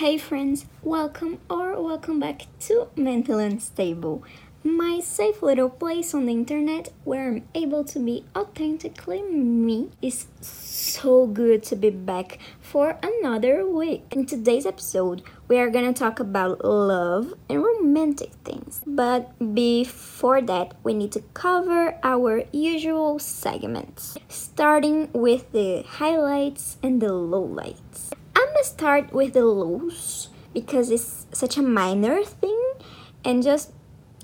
Hey friends, welcome or welcome back to Mentally Unstable, my safe little place on the internet where I'm able to be authentically me. It's so good to be back for another week. In today's episode, we are gonna talk about love and romantic things. But before that, we need to cover our usual segments, starting with the highlights and the lowlights. Gonna start with the loose because it's such a minor thing and just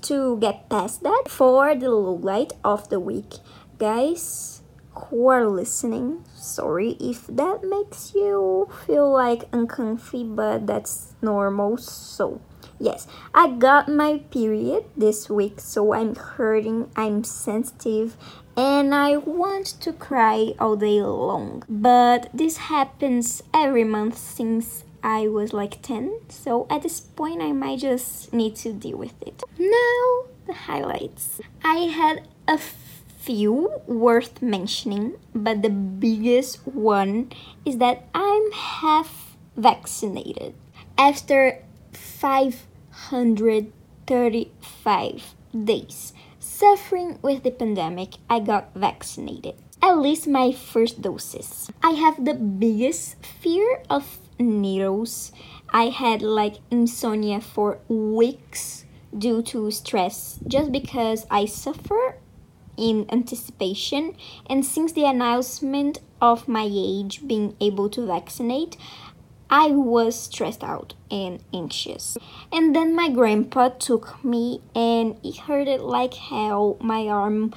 to get past that for the low light of the week guys who are listening sorry if that makes you feel like uncomfy but that's normal so yes. I got my period this week so i'm hurting i'm sensitive and i want to cry all day long but this happens every month since I was like 10, so at this point I might just need to deal with it. Now, the highlights. I had a few worth mentioning, but the biggest one is that I'm half vaccinated. After 535 days suffering with the pandemic, I got vaccinated. At least my first doses. I have the biggest fear of needles. I had like insomnia for weeks due to stress just because I suffer in anticipation and since the announcement of my age being able to vaccinate I was stressed out and anxious. And then my grandpa took me and it hurted like hell. My arm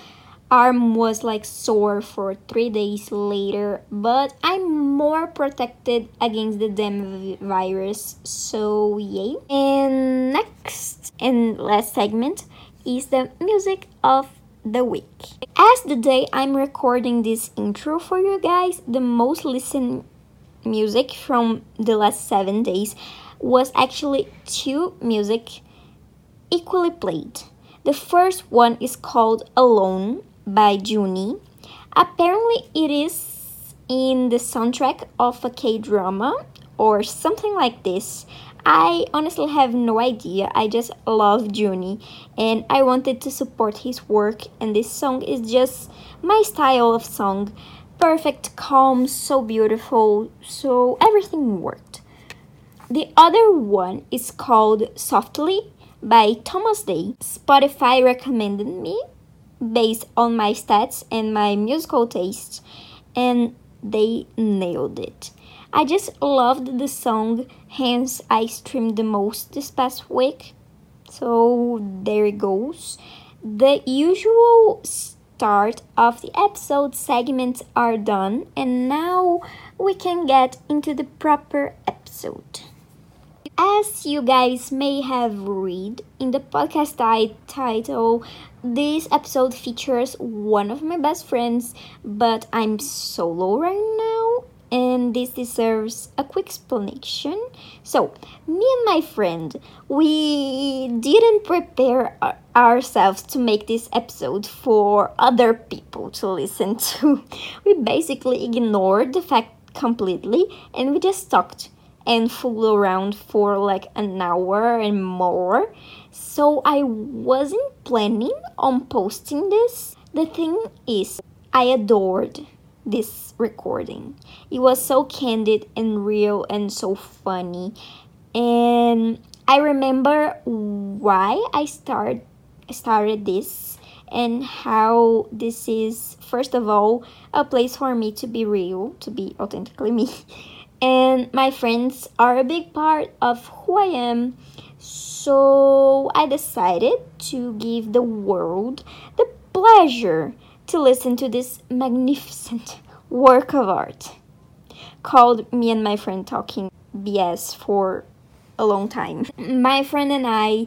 arm was like sore for three days later, but I'm more protected against the damn virus, so yay. And next and last segment is the music of the week. As the day I'm recording this intro for you guys, the most listened music from the last seven days was actually two music equally played. The first one is called Alone by Juni. Apparently, it is in the soundtrack of a K drama or something like this. I honestly have no idea. I just love Juni and I wanted to support his work, and this song is just my style of song. Perfect, calm, so beautiful, so everything worked. The other one is called Softly by Thomas Day. Spotify recommended me based on my stats and my musical tastes, and they nailed it. I just loved the song, hence, I streamed the most this past week. So, there it goes. The usual start of the episode segments are done, and now we can get into the proper episode. As you guys may have read in the podcast title, this episode features one of my best friends, but I'm solo right now and this deserves a quick explanation. So, me and my friend, we didn't prepare ourselves to make this episode for other people to listen to. We basically ignored the fact completely and we just talked and fool around for like an hour and more. So I wasn't planning on posting this. The thing is, I adored this recording. It was so candid and real and so funny. And I remember why I start started this and how this is first of all a place for me to be real, to be authentically me. and my friends are a big part of who I am. So I decided to give the world the pleasure to listen to this magnificent work of art called Me and My Friend Talking BS for a long time. My friend and I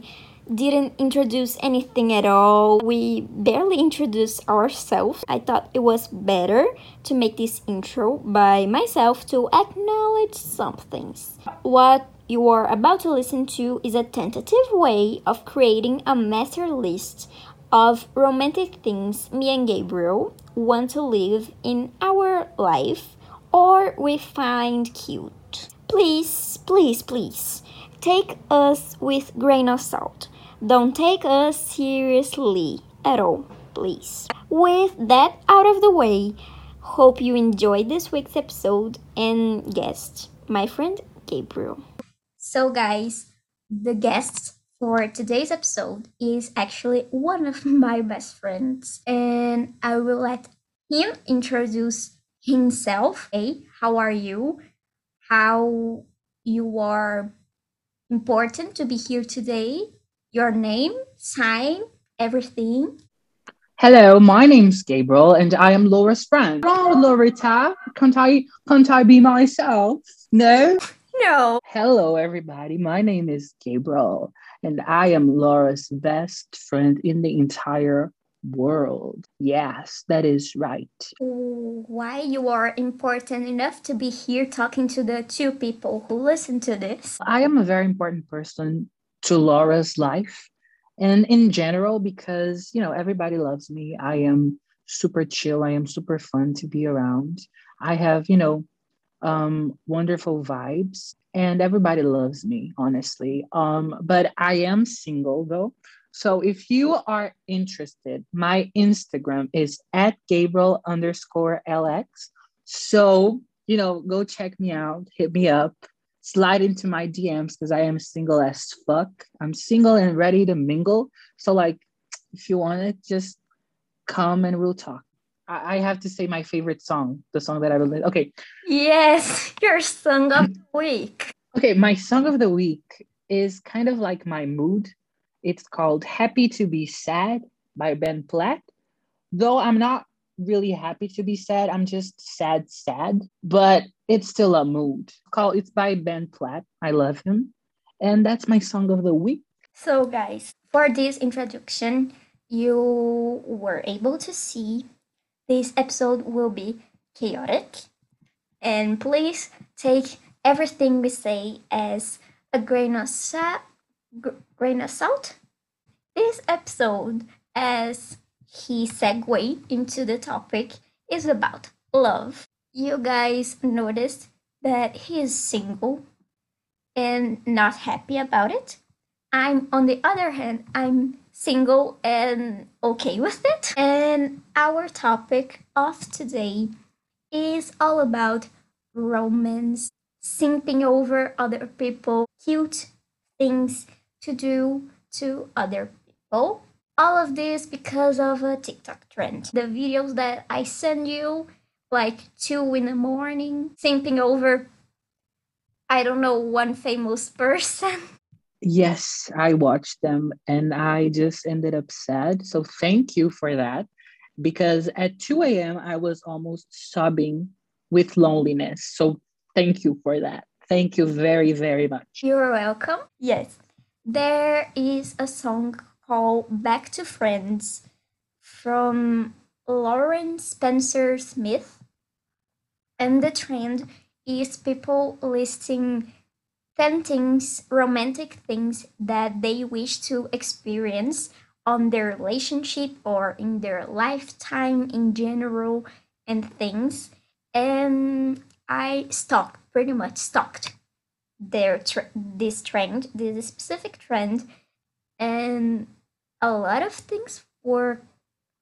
didn't introduce anything at all. We barely introduced ourselves. I thought it was better to make this intro by myself to acknowledge some things. What you are about to listen to is a tentative way of creating a master list of romantic things me and Gabriel want to live in our life or we find cute. please, please, please, take us with grain of salt. Don't take us seriously at all, please. With that out of the way, hope you enjoyed this week's episode and guest, my friend Gabriel. So, guys, the guest for today's episode is actually one of my best friends, and I will let him introduce himself. Hey, how are you? How you are important to be here today? Your name, sign, everything. Hello, my name's Gabriel, and I am Laura's friend. Oh, Loretta, can't I can't I be myself? No. No. Hello, everybody. My name is Gabriel, and I am Laura's best friend in the entire world. Yes, that is right. Why you are important enough to be here talking to the two people who listen to this? I am a very important person to Laura's life and in general because, you know, everybody loves me. I am super chill. I am super fun to be around. I have, you know, um, wonderful vibes and everybody loves me honestly um, but i am single though so if you are interested, my Instagram is at Gabriel underscore LX. So, you know, go check me out, hit me up, slide into my DMs because I am single as fuck. I'm single and ready to mingle. So, like, if you want it, just come and we'll talk. I, have to say my favorite song, the song that I really okay. Yes, your song of the week. Okay, my song of the week is kind of like my mood it's called Happy to Be Sad by Ben Platt. Though I'm not really happy to be sad, I'm just sad, sad, but it's still a mood. Call it's by Ben Platt. I love him. And that's my song of the week. So, guys, for this introduction, you were able to see this episode will be chaotic. And please take everything we say as a grain of salt grain of salt. This episode, as he segue into the topic, is about love. You guys noticed that he is single and not happy about it. I'm, on the other hand, I'm single and okay with it. And our topic of today is all about romance, simping over other people, cute things to do to other people. All of this because of a TikTok trend. The videos that I send you, like two in the morning, simping over, I don't know, one famous person. Yes, I watched them and I just ended up sad. So thank you for that. Because at 2 a.m., I was almost sobbing with loneliness. So thank you for that. Thank you very, very much. You're welcome. Yes. There is a song called Back to Friends from Lauren Spencer Smith. And the trend is people listing 10 things, romantic things that they wish to experience on their relationship or in their lifetime in general and things. And I stalked, pretty much stalked their this trend, this specific trend, and a lot of things were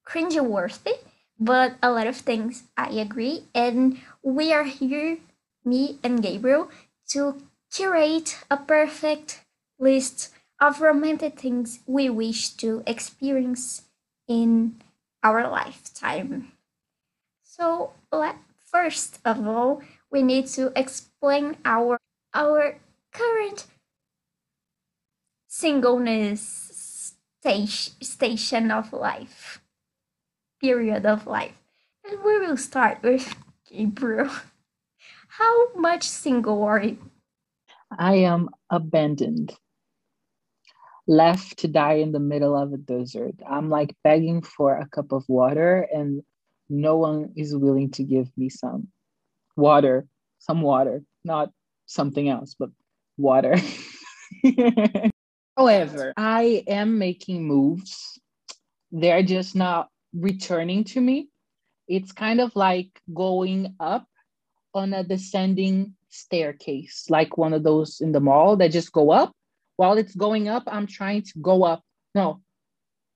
cringeworthy, but a lot of things I agree. And we are here, me and Gabriel, to curate a perfect list of romantic things we wish to experience in our lifetime. So, let, first of all, we need to explain our our current singleness stage, station of life, period of life. And we will start with Gabriel. How much single are you? I am abandoned, left to die in the middle of a desert. I'm like begging for a cup of water, and no one is willing to give me some water, some water, not something else, but water. However, I am making moves. They're just not returning to me. It's kind of like going up on a descending staircase, like one of those in the mall that just go up. While it's going up, I'm trying to go up. No,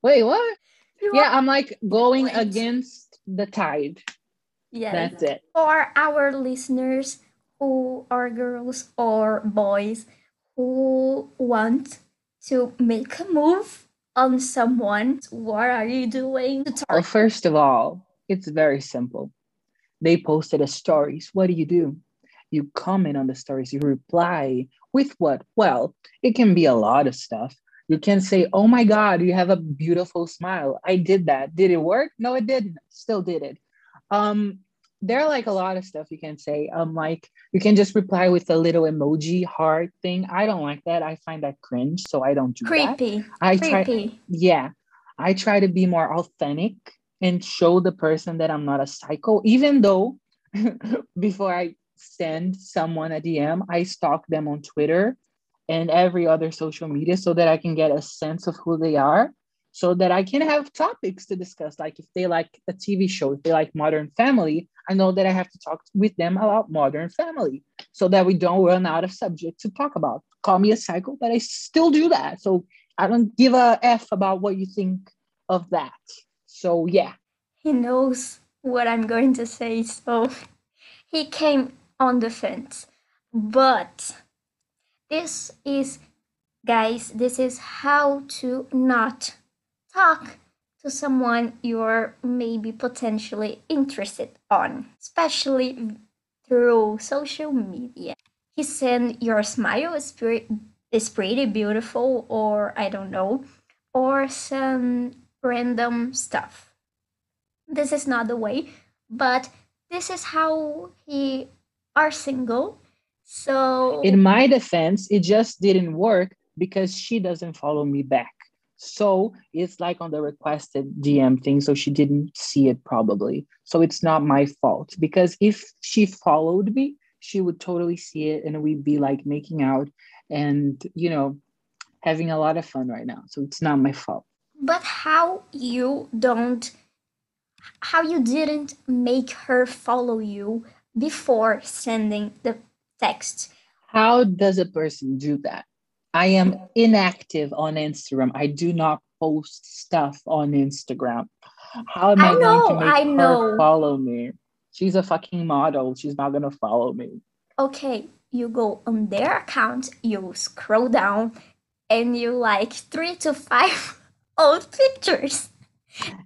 wait, what? You Yeah, I'm like going Point. against the tide. Yeah, That's it. For our listeners who are girls or boys who want to make a move on someone, what are you doing Well, first of all, it's very simple. They posted a stories. What do you do? You comment on the stories, you reply with what? Well, it can be a lot of stuff. You can say, Oh my God, you have a beautiful smile. I did that. Did it work? No, it didn't. Still did it. Um, there are like a lot of stuff you can say. Um, like you can just reply with a little emoji heart thing. I don't like that. I find that cringe, so I don't do that. Creepy. I try Creepy. yeah i try to be more authentic and show the person that i'm not a psycho even though before i send someone a dm i stalk them on twitter and every other social media so that i can get a sense of who they are so that i can have topics to discuss. Like if they like a tv show if they like modern family i know that i have to talk with them about modern family so that we don't run out of subject to talk about. Call me a psycho but i still do that. So I don't give a F about what you think of that. So yeah, He knows what I'm going to say, so he came on the fence. But this is, guys, this is how to not talk to someone you're maybe potentially interested on, especially through social media. He said your smile is pretty, is pretty beautiful, or I don't know, or some random stuff this is not the way but this is how he are single so in my defense, it just didn't work because she doesn't follow me back. So it's like on the requested DM thing. So she didn't see it probably. So it's not my fault because if she followed me, she would totally see it and we'd be like making out and, you know, having a lot of fun right now. So it's not my fault. But how you don't how you didn't make her follow you before sending the text How does a person do that? I am inactive on Instagram. I do not post stuff on Instagram. How am I, I going to make I her know. follow me? She's a fucking model. She's not gonna follow me. okay you go on their account you scroll down and you like three to five old pictures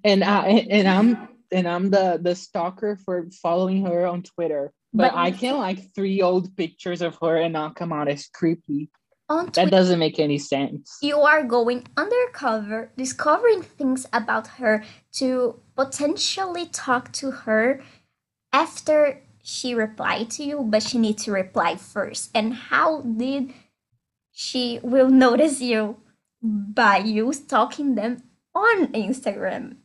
And I and I'm and I'm the the stalker for following her on Twitter. But, But I can like three old pictures of her and not come out as creepy. on That doesn't make any sense. you are going undercover, discovering things about her to potentially talk to her after she replied to you, but she needs to reply first. And how did she will notice you Mm. by you stalking them on Instagram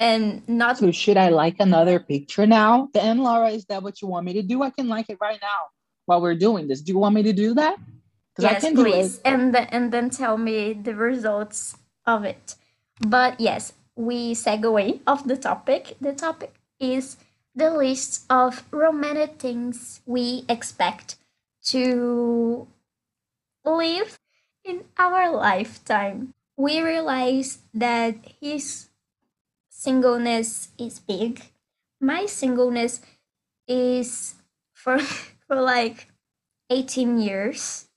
and not So should I like another picture now? Then Laura, is that what you want me to do? I can like it right now while we're doing this. Do you want me to do that? Because I yes, can please, and th- and then tell me the results of it. But yes, we segue off the topic. The topic is the list of romantic things we expect to live in our lifetime. We realize that his singleness is big. My singleness is for for like 18 years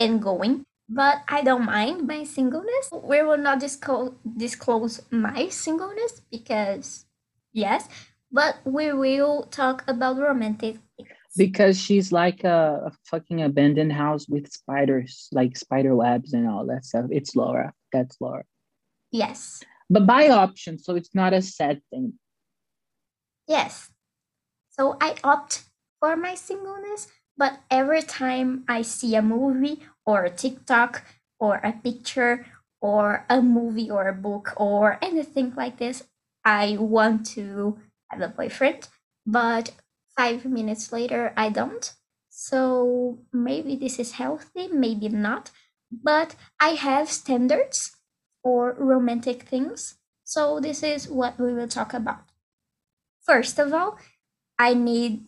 and going. But I don't mind my singleness. We will not disclose disclose my singleness because yes, but we will talk about romantic. Because she's like a, a fucking abandoned house with spiders, like spider webs and all that stuff. It's Laura. That's Laura. Yes. But by option, so it's not a sad thing. Yes. So I opt for my singleness, but every time I see a movie or a TikTok or a picture or a movie or a book or anything like this, I want to have a boyfriend, but five minutes later I don't. So maybe this is healthy, maybe not. But I have standards for romantic things. So this is what we will talk about. First of all, I need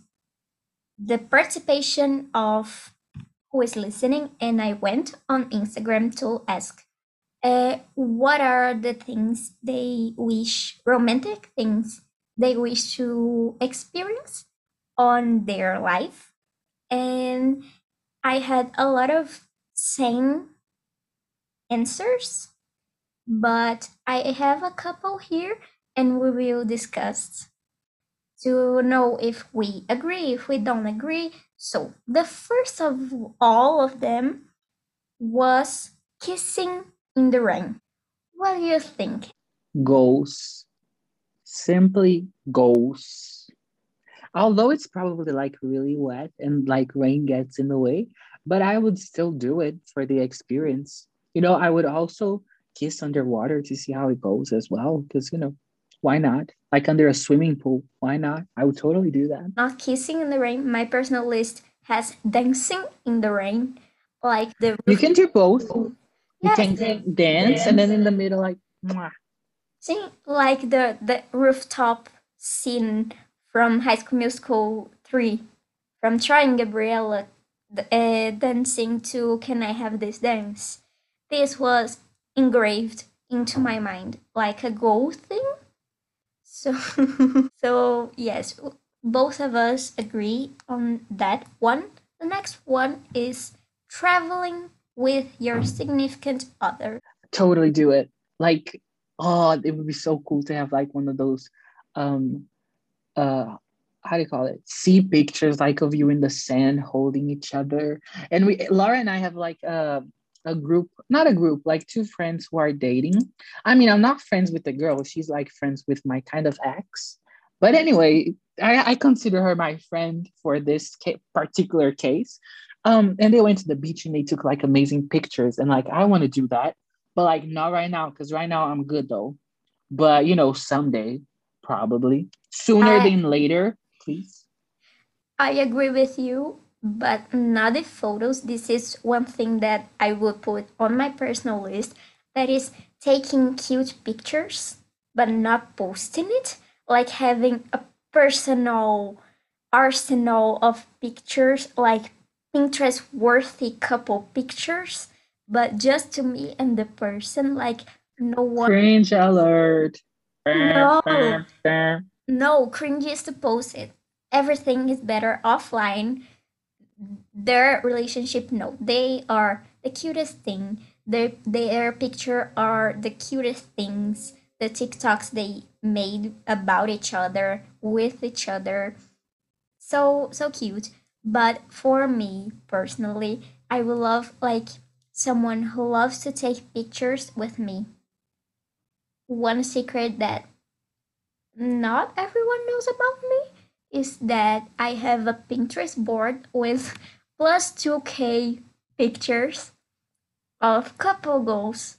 the participation of who is listening, and I went on Instagram to ask uh, what are the things they wish, romantic things they wish to experience on their life. And I had a lot of same answers, but I have a couple here and we will discuss to know if we agree, if we don't agree. So, the first of all of them was kissing in the rain. What do you think? Goals. Simply goals. Although it's probably like really wet and like rain gets in the way, but I would still do it for the experience. You know, I would also kiss underwater to see how it goes as well. Because, you know, why not? Like under a swimming pool, why not? I would totally do that. Not kissing in the rain. My personal list has dancing in the rain. Like the You can do both. You can dance and then in the middle, like, mwah. See, like the the rooftop scene from High School Musical three, from Troy and Gabriella uh, dancing to "Can I Have This Dance." This was engraved into my mind like a goal thing. So, so yes, both of us agree on that one. The next one is traveling with your significant other. Totally do it. Like, oh, it would be so cool to have like one of those, um, uh, how do you call it? See pictures like of you in the sand holding each other. And we, Laura and I have like a, a group, not a group, like two friends who are dating. I mean, I'm not friends with the girl. She's like friends with my kind of ex. But anyway, I, I consider her my friend for this ca- particular case. Um, and they went to the beach and they took like amazing pictures. And like, I want to do that, but like not right now, because right now I'm good though. But you know, someday, probably sooner I, than later, please. I agree with you, but not the photos. This is one thing that I would put on my personal list. That is taking cute pictures, but not posting it. Like having a personal arsenal of pictures, like Pinterest worthy couple pictures, but just to me and the person, like no one. Cringe alert. No, no, cringy is to post it. Everything is better offline. Their relationship, no, they are the cutest thing. Their their picture are the cutest things. The TikToks they made about each other with each other, so so cute but for me personally, I would love like someone who loves to take pictures with me. One secret that not everyone knows about me is that I have a Pinterest board with plus 2k pictures of couple goals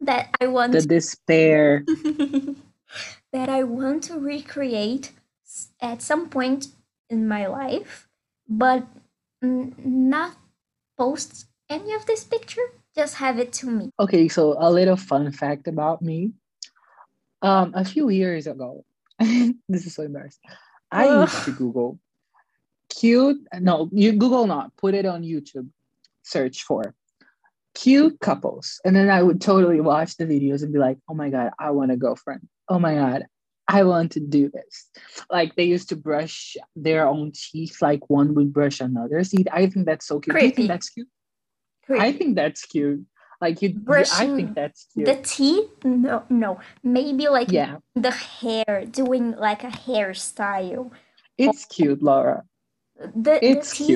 that I want the despair. that I want to recreate at some point in my life but not post any of this picture just have it to me. Okay so a little fun fact about me um a few years ago this is so embarrassing i used to google cute no you google not put it on youtube search for cute couples and then i would totally watch the videos and be like oh my god i want a girlfriend oh my god I want to do this. Like they used to brush their own teeth, like one would brush another's teeth. I think that's so cute. Creepy. Think that's cute? Creepy. I think that's cute. Like you, Brushing I think that's cute. The teeth? No, no. Maybe like yeah. the hair, doing like a hairstyle. It's or, cute, Laura. The, it's the teeth,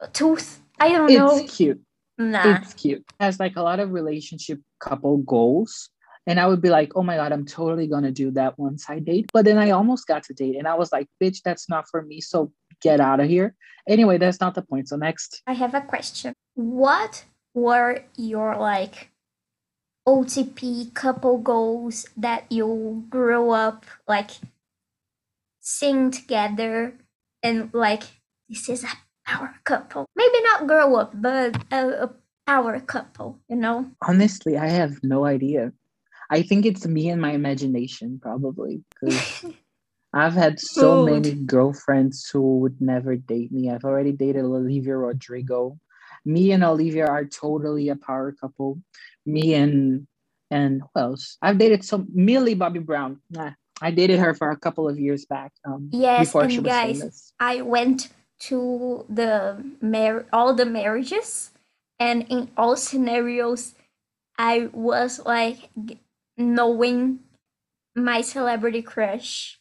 cute. Tooth. I don't it's know. It's cute. Nah. It's cute. It has like a lot of relationship couple goals and I would be like, oh my God, I'm totally to do that once I date. But then I almost got to date and I was like, bitch, that's not for me. So get out of here. Anyway, that's not the point. So next. I have a question. What were your like OTP couple goals that you grew up like seeing together and like, this is a power couple? Maybe not grow up, but a, a power couple, you know? Honestly, I have no idea. I think it's me and my imagination probably because I've had so many girlfriends who would never date me. I've already dated Olivia Rodrigo. Me and Olivia are totally a power couple. Me and and who else? I've dated some Millie Bobby Brown. Nah, I dated her for a couple of years back. Um, Yes, before she and was guys, famous. I went to the mar- all the marriages, and in all scenarios, I was like knowing my celebrity crush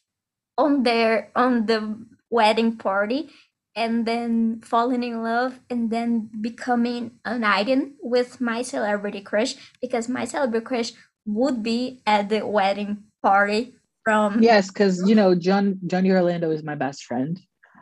on their on the wedding party, and then falling in love, and then becoming an item with my celebrity crush because my celebrity crush would be at the wedding party from Yes, because you know, John Johnny Orlando is my best friend.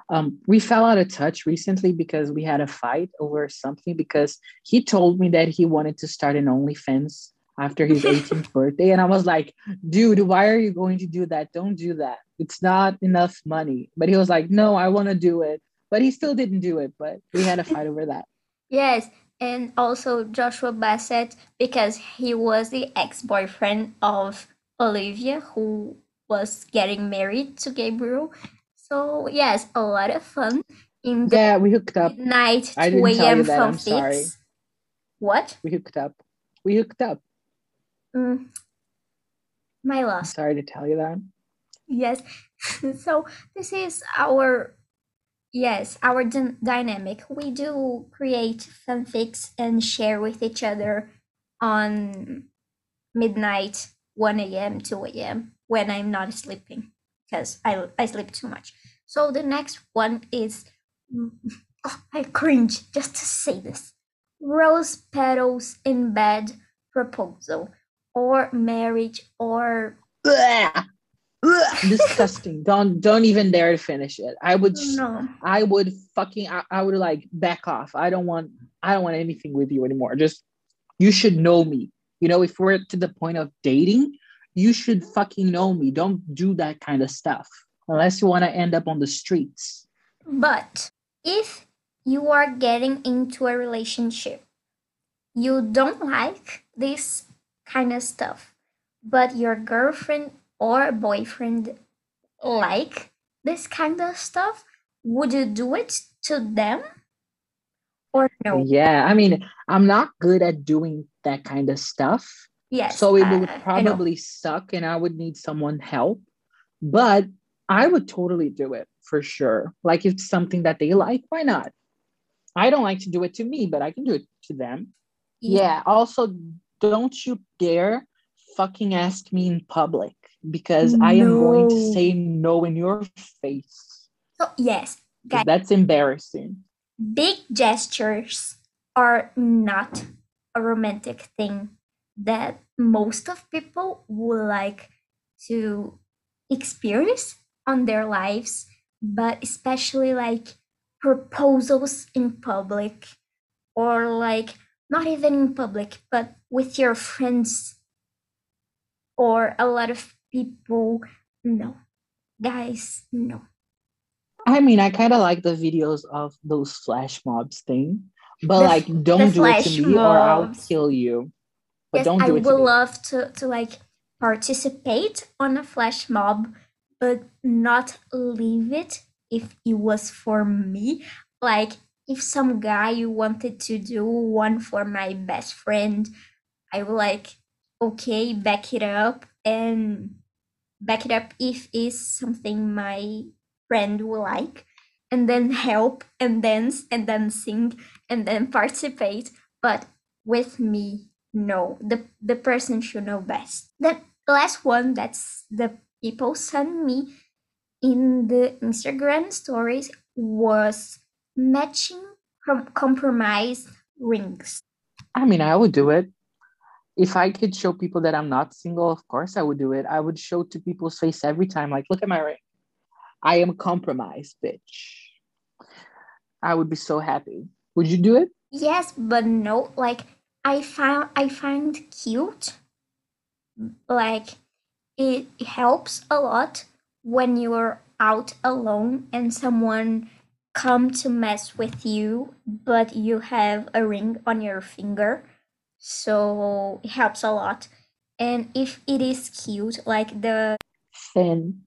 Um, we fell out of touch recently because we had a fight over something because he told me that he wanted to start an OnlyFans after his 18th birthday. And I was like, dude, why are you going to do that? Don't do that. It's not enough money. But he was like, no, I want to do it. But he still didn't do it. But we had a fight over that. Yes, and also Joshua Bassett because he was the ex-boyfriend of Olivia who was getting married to Gabriel. So yes, a lot of fun in the Yeah, we hooked up. night I 2 didn't tell a.m. you that. I'm sorry. What? We hooked up. We hooked up. Mm, my I'm loss. sorry to tell you that. Yes. so this is our yes, our dy- dynamic. We do create fanfics and share with each other on midnight, 1 a.m., 2 a.m. when I'm not sleeping because I I sleep too much. So the next one is oh, I cringe just to say this. Rose petals in bed proposal or marriage or Blah! Disgusting. Don't don't even dare to finish it. I would oh, no. I would fucking I, I would like back off. I don't want I don't want anything with you anymore. Just you should know me. You know, if we're to the point of dating, you should fucking know me. Don't do that kind of stuff unless you want to end up on the streets. But if you are getting into a relationship, you don't like this kind of stuff, but your girlfriend or boyfriend like this kind of stuff, would you do it to them or no? Yeah, I mean, I'm not good at doing that kind of stuff. Yes, So it uh, would I probably suck and I would need someone help. But I would totally do it for sure. Like if it's something that they like, why not? I don't like to do it to me, but I can do it to them. Yeah. Also, don't you dare fucking ask me in public because I am going to say no in your face. So yes, 'Cause guys, That's embarrassing. big gestures are not a romantic thing that most of people would like to experience on their lives but especially like proposals in public or like not even in public but with your friends or a lot of people no guys no I mean, I kind of like the videos of those flash mobs thing, but The like, don't do it to me or I'll kill you. But yes, don't I do it to me. i would love to to like participate on a flash mob, but not leave it if it was for me. Like if some guy wanted to do one for my best friend, I would like okay, back it up and back it up if it's something my friend will like and then help and dance and then sing and then participate. But with me no. The the person should know best. The last one that's the people sent me in the instagram stories was matching com- compromise rings. I mean, I would do it. If I could show people that I'm not single, of course I would do it. I would show to people's face every time, like, look at my ring. I am compromised, bitch. I would be so happy. Would you do it? yes but no like i found i find cute like it helps a lot when you're out alone and someone come to mess with you but you have a ring on your finger so it helps a lot and if it is cute like the thin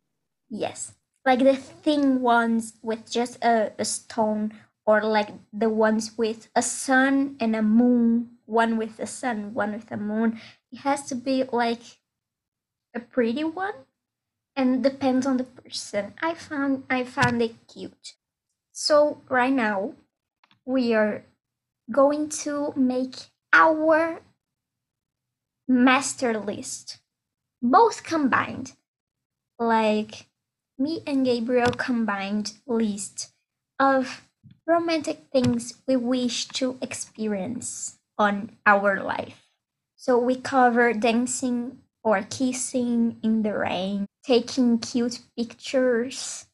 Yes. Like the thin ones with just a, a stone, or like the ones with a sun and a moon, one with a sun, one with a moon. It has to be like a pretty one and depends on the person. I found I found it cute. So right now we are going to make our master list. Both combined. Like me and Gabriel combined list of romantic things we wish to experience on our life. So we cover dancing or kissing in the rain, taking cute pictures.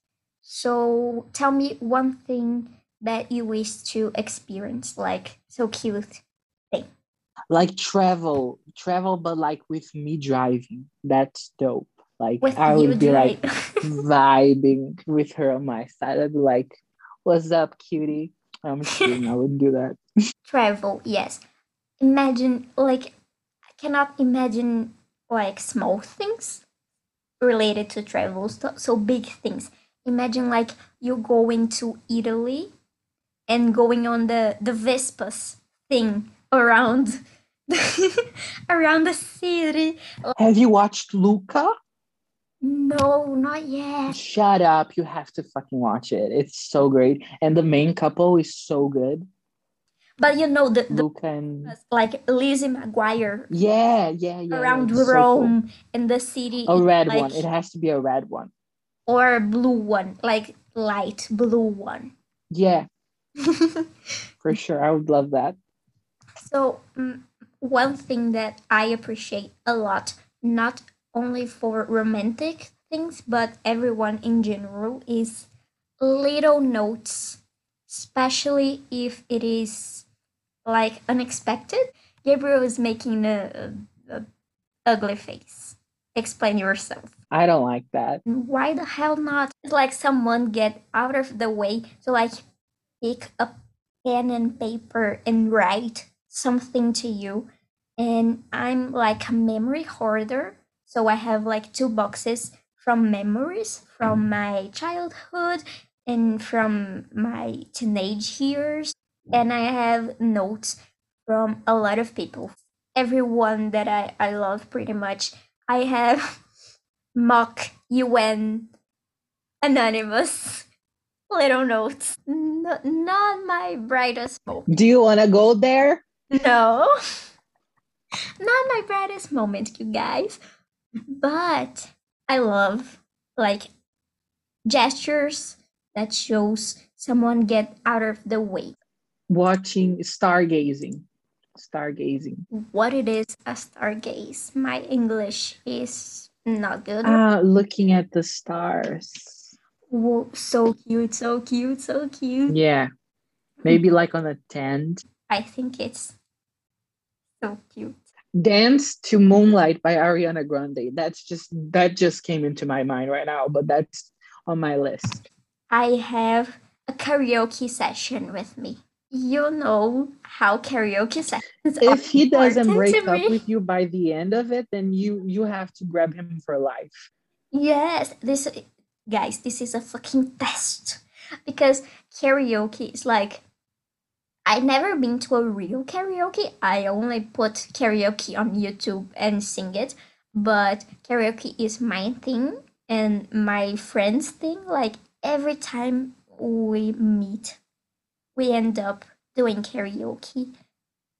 So tell me one thing that you wish to experience, like so cute thing. Like travel, travel, but like with me driving. That's dope. Like With I would be like vibing with her on my side. I'd be like, "What's up, cutie?" I'm kidding. I wouldn't do that. travel, yes. Imagine like I cannot imagine like small things related to travel, so, so big things. Imagine like you going to Italy and going on the the Vespas thing around around the city. Have you watched Luca? No, not yet. Shut up! You have to fucking watch it. It's so great, and the main couple is so good. But you know the, the Luca and like Lizzie McGuire yeah, yeah, yeah. around it's so cool. Rome in the city. A red like, one. It has to be a red one. or a blue one, like light blue one. Yeah, for sure. I would love that. So mm, one thing that I appreciate a lot, not only for romantic things, but everyone in general, is little notes, especially if it is like unexpected. Gabriel is making a, a, a ugly face. Explain yourself. I don't like that. Why the hell not? It's like someone get out of the way to like pick a pen and paper and write something to you. And I'm like a memory hoarder. So I have like two boxes from memories from my childhood and from my teenage years. And I have notes from a lot of people. Everyone that I, I love pretty much. I have mock UN anonymous little notes. N- not my brightest. Do you want to go there? No. Not my brightest moment, you guys. But I love like gestures that shows someone get out of the way. Watching stargazing. Stargazing. What it is a stargaze. My English is not good. Ah, looking at the stars. Whoa, so cute, so cute, so cute. Yeah. Maybe like on a tent. I think it's so cute. Dance to Moonlight by Ariana Grande. That's just that just came into my mind right now, but that's on my list. I have a karaoke session with me. You know how karaoke sessions are If he doesn't break up me. with you by the end of it, then you you have to grab him for life. Yes, this guys, this is a fucking test because karaoke is like I never been to a real karaoke. I only put karaoke on YouTube and sing it, but karaoke is my thing and my friends' thing. Like every time we meet, we end up doing karaoke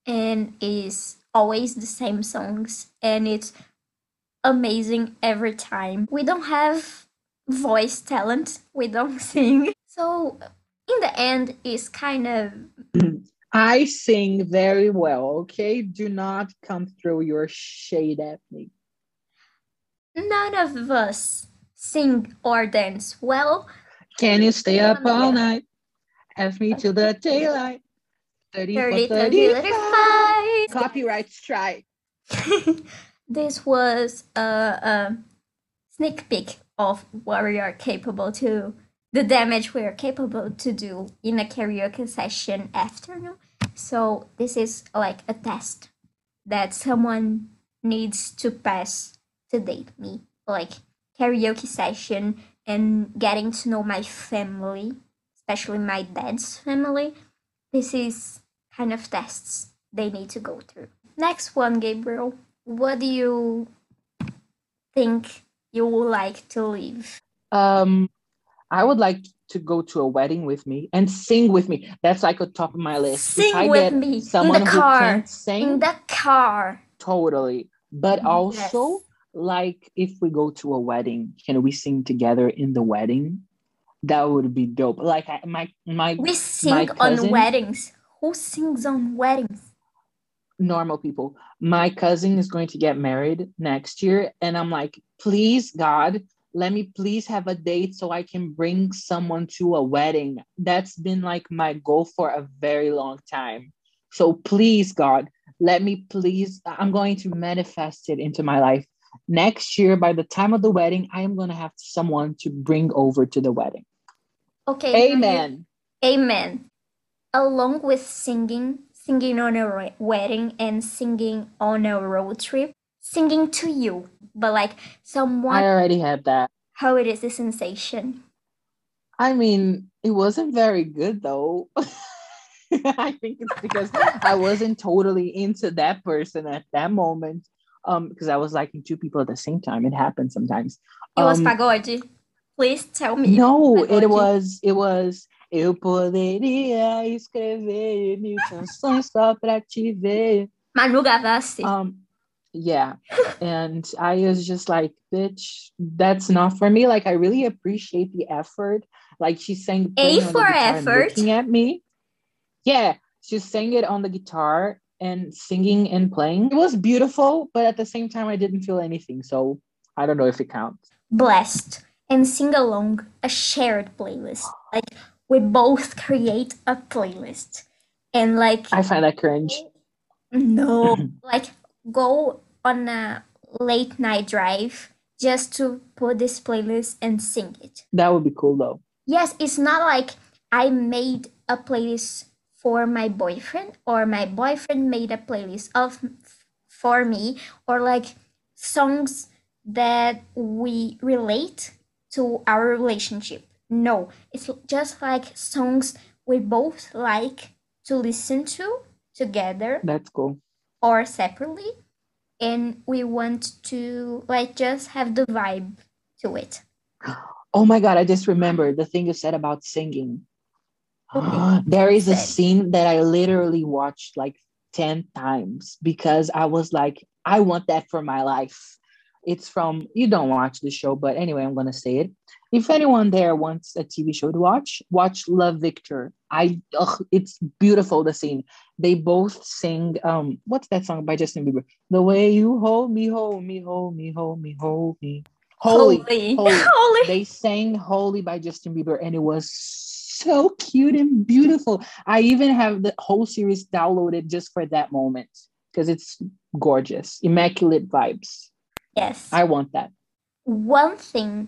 and is always the same songs and it's amazing every time. We don't have voice talent, we don't sing. So in the end it's kind of I sing very well, okay? Do not come throw your shade at me. none of us sing or dance well. Can you stay up all night? Ask me till the daylight. 30 for 30, 35. 35. Copyright strike. this was a, a sneak peek of what we are capable to the damage we are capable to do in a karaoke session afternoon so this is like a test that someone needs to pass to date me like karaoke session and getting to know my family, especially my dad's family, this is kind of tests they need to go through. Next one, Gabriel. What do you think you would like to live? Um, I would like to go to a wedding with me and sing with me. That's like a top of my list. Sing with me someone in the car. sing, In the car. totally. But Yes. also, like, if we go to a wedding, can we sing together in the wedding? That would be dope. Like I- my my We sing on cousin- weddings. Who sings on weddings? normal people. My cousin is going to get married next year, and I'm like, please, God, let me please have a date so I can bring someone to a wedding. That's been like my goal for a very long time. So please, God, let me please, I'm going to manifest it into my life. Next year, by the time of the wedding, I am going to have someone to bring over to the wedding. Okay. Amen. Amen. Along with singing, singing on a wedding and singing on a road trip, singing to you, but like someone, I already had that. how it is the sensation. I mean, it wasn't very good though. I think it's because I wasn't totally into that person at that moment. Um, because I was liking two people at the same time. It happens sometimes. It was Um, pagode. Please tell me. No, Pagode. it was it was Eu poderia escrever mil canções só pra te ver. Manu Gavassi. Um, yeah, and I was just like, bitch, that's not for me. Like, I really appreciate the effort. Like, she sang the for effort? looking at me. Yeah, she sang it on the guitar and singing and playing. It was beautiful, but at the same time, I didn't feel anything. So I don't know if it counts. blessed and sing along a shared playlist. Like we both create a playlist and like I find that cringe. no, like go on a late night drive just to put this playlist and sing it. That would be cool though. Yes, it's not like I made a playlist for my boyfriend or my boyfriend made a playlist of for me or like songs that we relate to our relationship. No, it's just like songs we both like to listen to together That's cool. or separately and we want to like just have the vibe to it. Oh my god, I just remembered the thing you said about singing. Okay. there is a scene that I literally watched like 10 times because I was like, I want that for my life. It's from, you don't watch the show, but anyway, I'm going to say it. If anyone there wants a TV show to watch, watch Love Victor. I, ugh, it's beautiful, the scene. They both sing, um, what's that song by Justin Bieber? The way you hold me, hold me, hold me, hold me, hold me. Holy. Holy. holy. Holy. They sang Holy by Justin Bieber and it was so cute and beautiful. I even have the whole series downloaded just for that moment because it's gorgeous. Immaculate vibes. Yes. I want that. One thing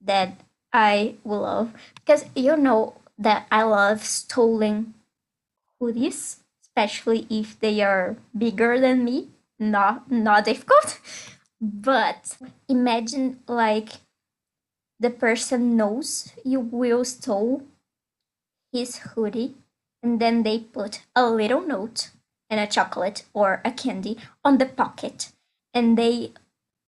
that I will love because you know that I love stolen hoodies, especially if they are bigger than me. Not not difficult. But imagine like the person knows you will steal his hoodie and then they put a little note and a chocolate or a candy on the pocket and they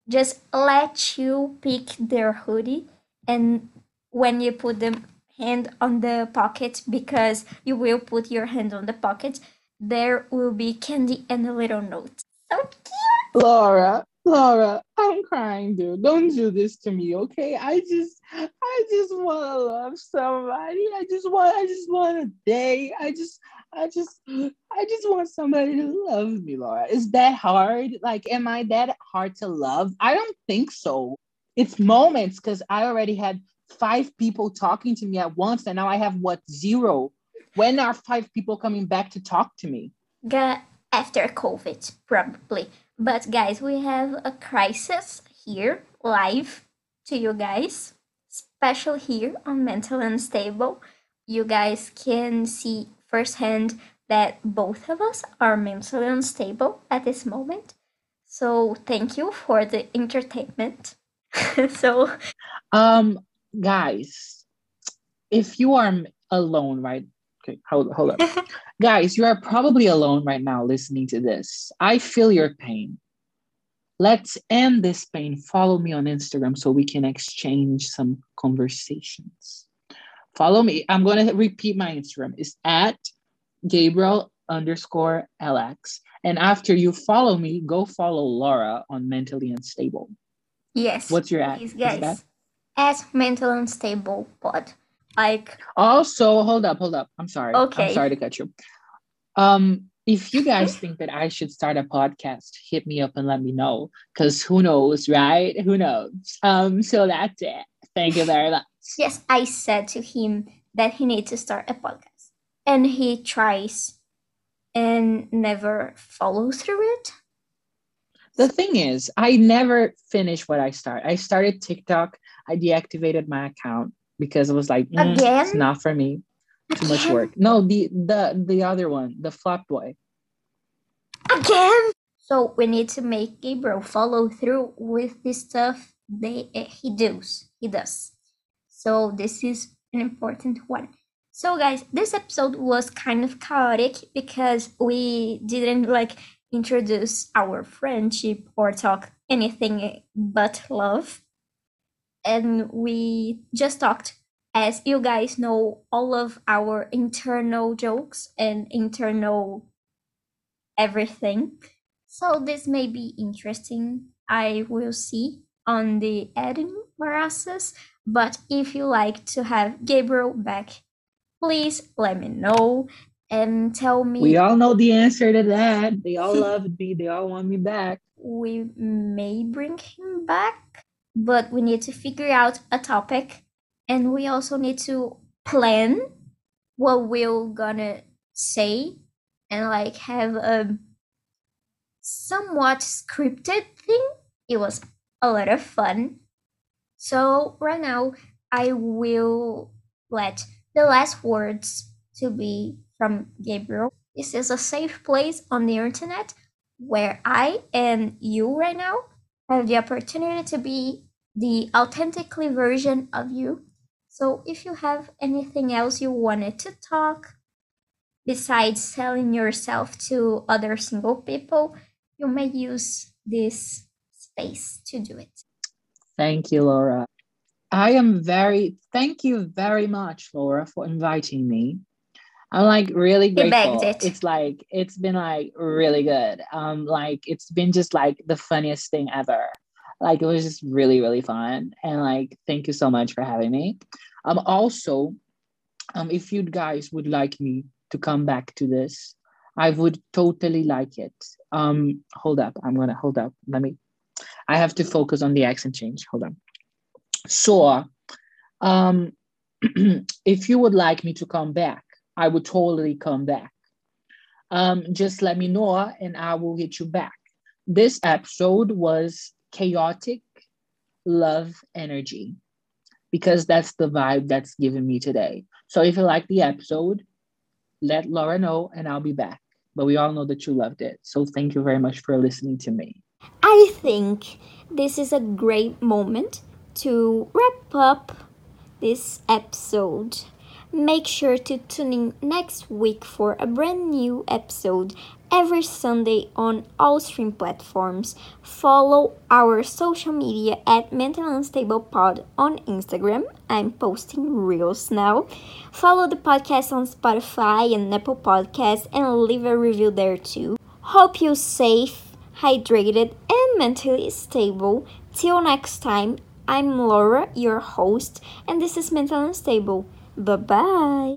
just let you pick their hoodie and when you put the hand on the pocket because you will put your hand on the pocket there will be candy and a little note so cute Laura, Laura, I'm crying, dude. Don't do this to me, okay? I just I just wanna love somebody. I just want I just want a day. I just I just I just want somebody to love me, Laura. Is that hard? Like, am I that hard to love? I don't think so. It's moments because I already had five people talking to me at once, and now I have what zero. When are five people coming back to talk to me? After covid probably but guys we have a crisis here live to you guys special here on mental unstable you guys can see firsthand that both of us are mentally unstable at this moment so thank you for the entertainment so Um, guys, if you are alone, right? Okay, hold, hold up. guys, you are probably alone right now listening to this. I feel your pain. Let's end this pain. Follow me on Instagram so we can exchange some conversations. Follow me. I'm going to repeat my Instagram. It's at Gabriel underscore LX. And after you follow me, go follow Laura on Mentally Unstable. Yes. What's your at? Guys, as Mental Unstable Pod. Like also, hold up, hold up. I'm sorry. Okay. I'm sorry to cut you. Um, if you guys think that I should start a podcast, hit me up and let me know. Cause who knows, right? Who knows? Um, so that's it. Thank you very much. Yes, I said to him that he needs to start a podcast. And he tries and never follow through it. The thing is, I never finish what I start. I started TikTok. I deactivated my account because it was like, mm, Again? it's not for me. Too much work. No, the the the other one, the flop boy. Again. So we need to make Gabriel follow through with the stuff they uh, he does. He does. So this is an important one. So guys, this episode was kind of chaotic because we didn't like introduce our friendship or talk anything but love. And we just talked as you guys know all of our internal jokes and internal everything. So this may be interesting. I will see on the editing process. But if you like to have Gabriel back, please let me know and tell me. We all know the answer to that. They all love me. They all want me back. we may bring him back, but we need to figure out a topic and we also need to plan what we're gonna say and like have a somewhat scripted thing. It was a lot of fun. So right now I will let the last words to be from Gabriel. This is a safe place on the internet where I and you right now have the opportunity to be the authentically version of you. So if you have anything else you wanted to talk besides selling yourself to other single people, you may use this space to do it. Thank you, Laura. I am very thank you very much, Laura, for inviting me. I'm like really grateful. begged it. It's like it's been like really good. Um, like it's been just like the funniest thing ever. Like it was just really, really fun. And like thank you so much for having me. Um also, um, if you guys would like me to come back to this, I would totally like it. Um, hold up, I'm gonna hold up. Let me I have to focus on the accent change. Hold on. So, um, if you would like me to come back, I would totally come back. Um, just let me know and I will get you back. This episode was chaotic love energy because that's the vibe that's given me today. So if you like the episode, let Laura know and I'll be back. But we all know that you loved it. So thank you very much for listening to me. I think this is a great moment to wrap up this episode. Make sure to tune in next week for a brand new episode every Sunday on all stream platforms. Follow our social media at Mental Unstable Pod on Instagram. I'm posting reels now. Follow the podcast on Spotify and Apple Podcasts and leave a review there too. Hope you're safe, hydrated, and mentally stable. Till next time, I'm Laura, your host, and this is Mental Unstable. Bye bye.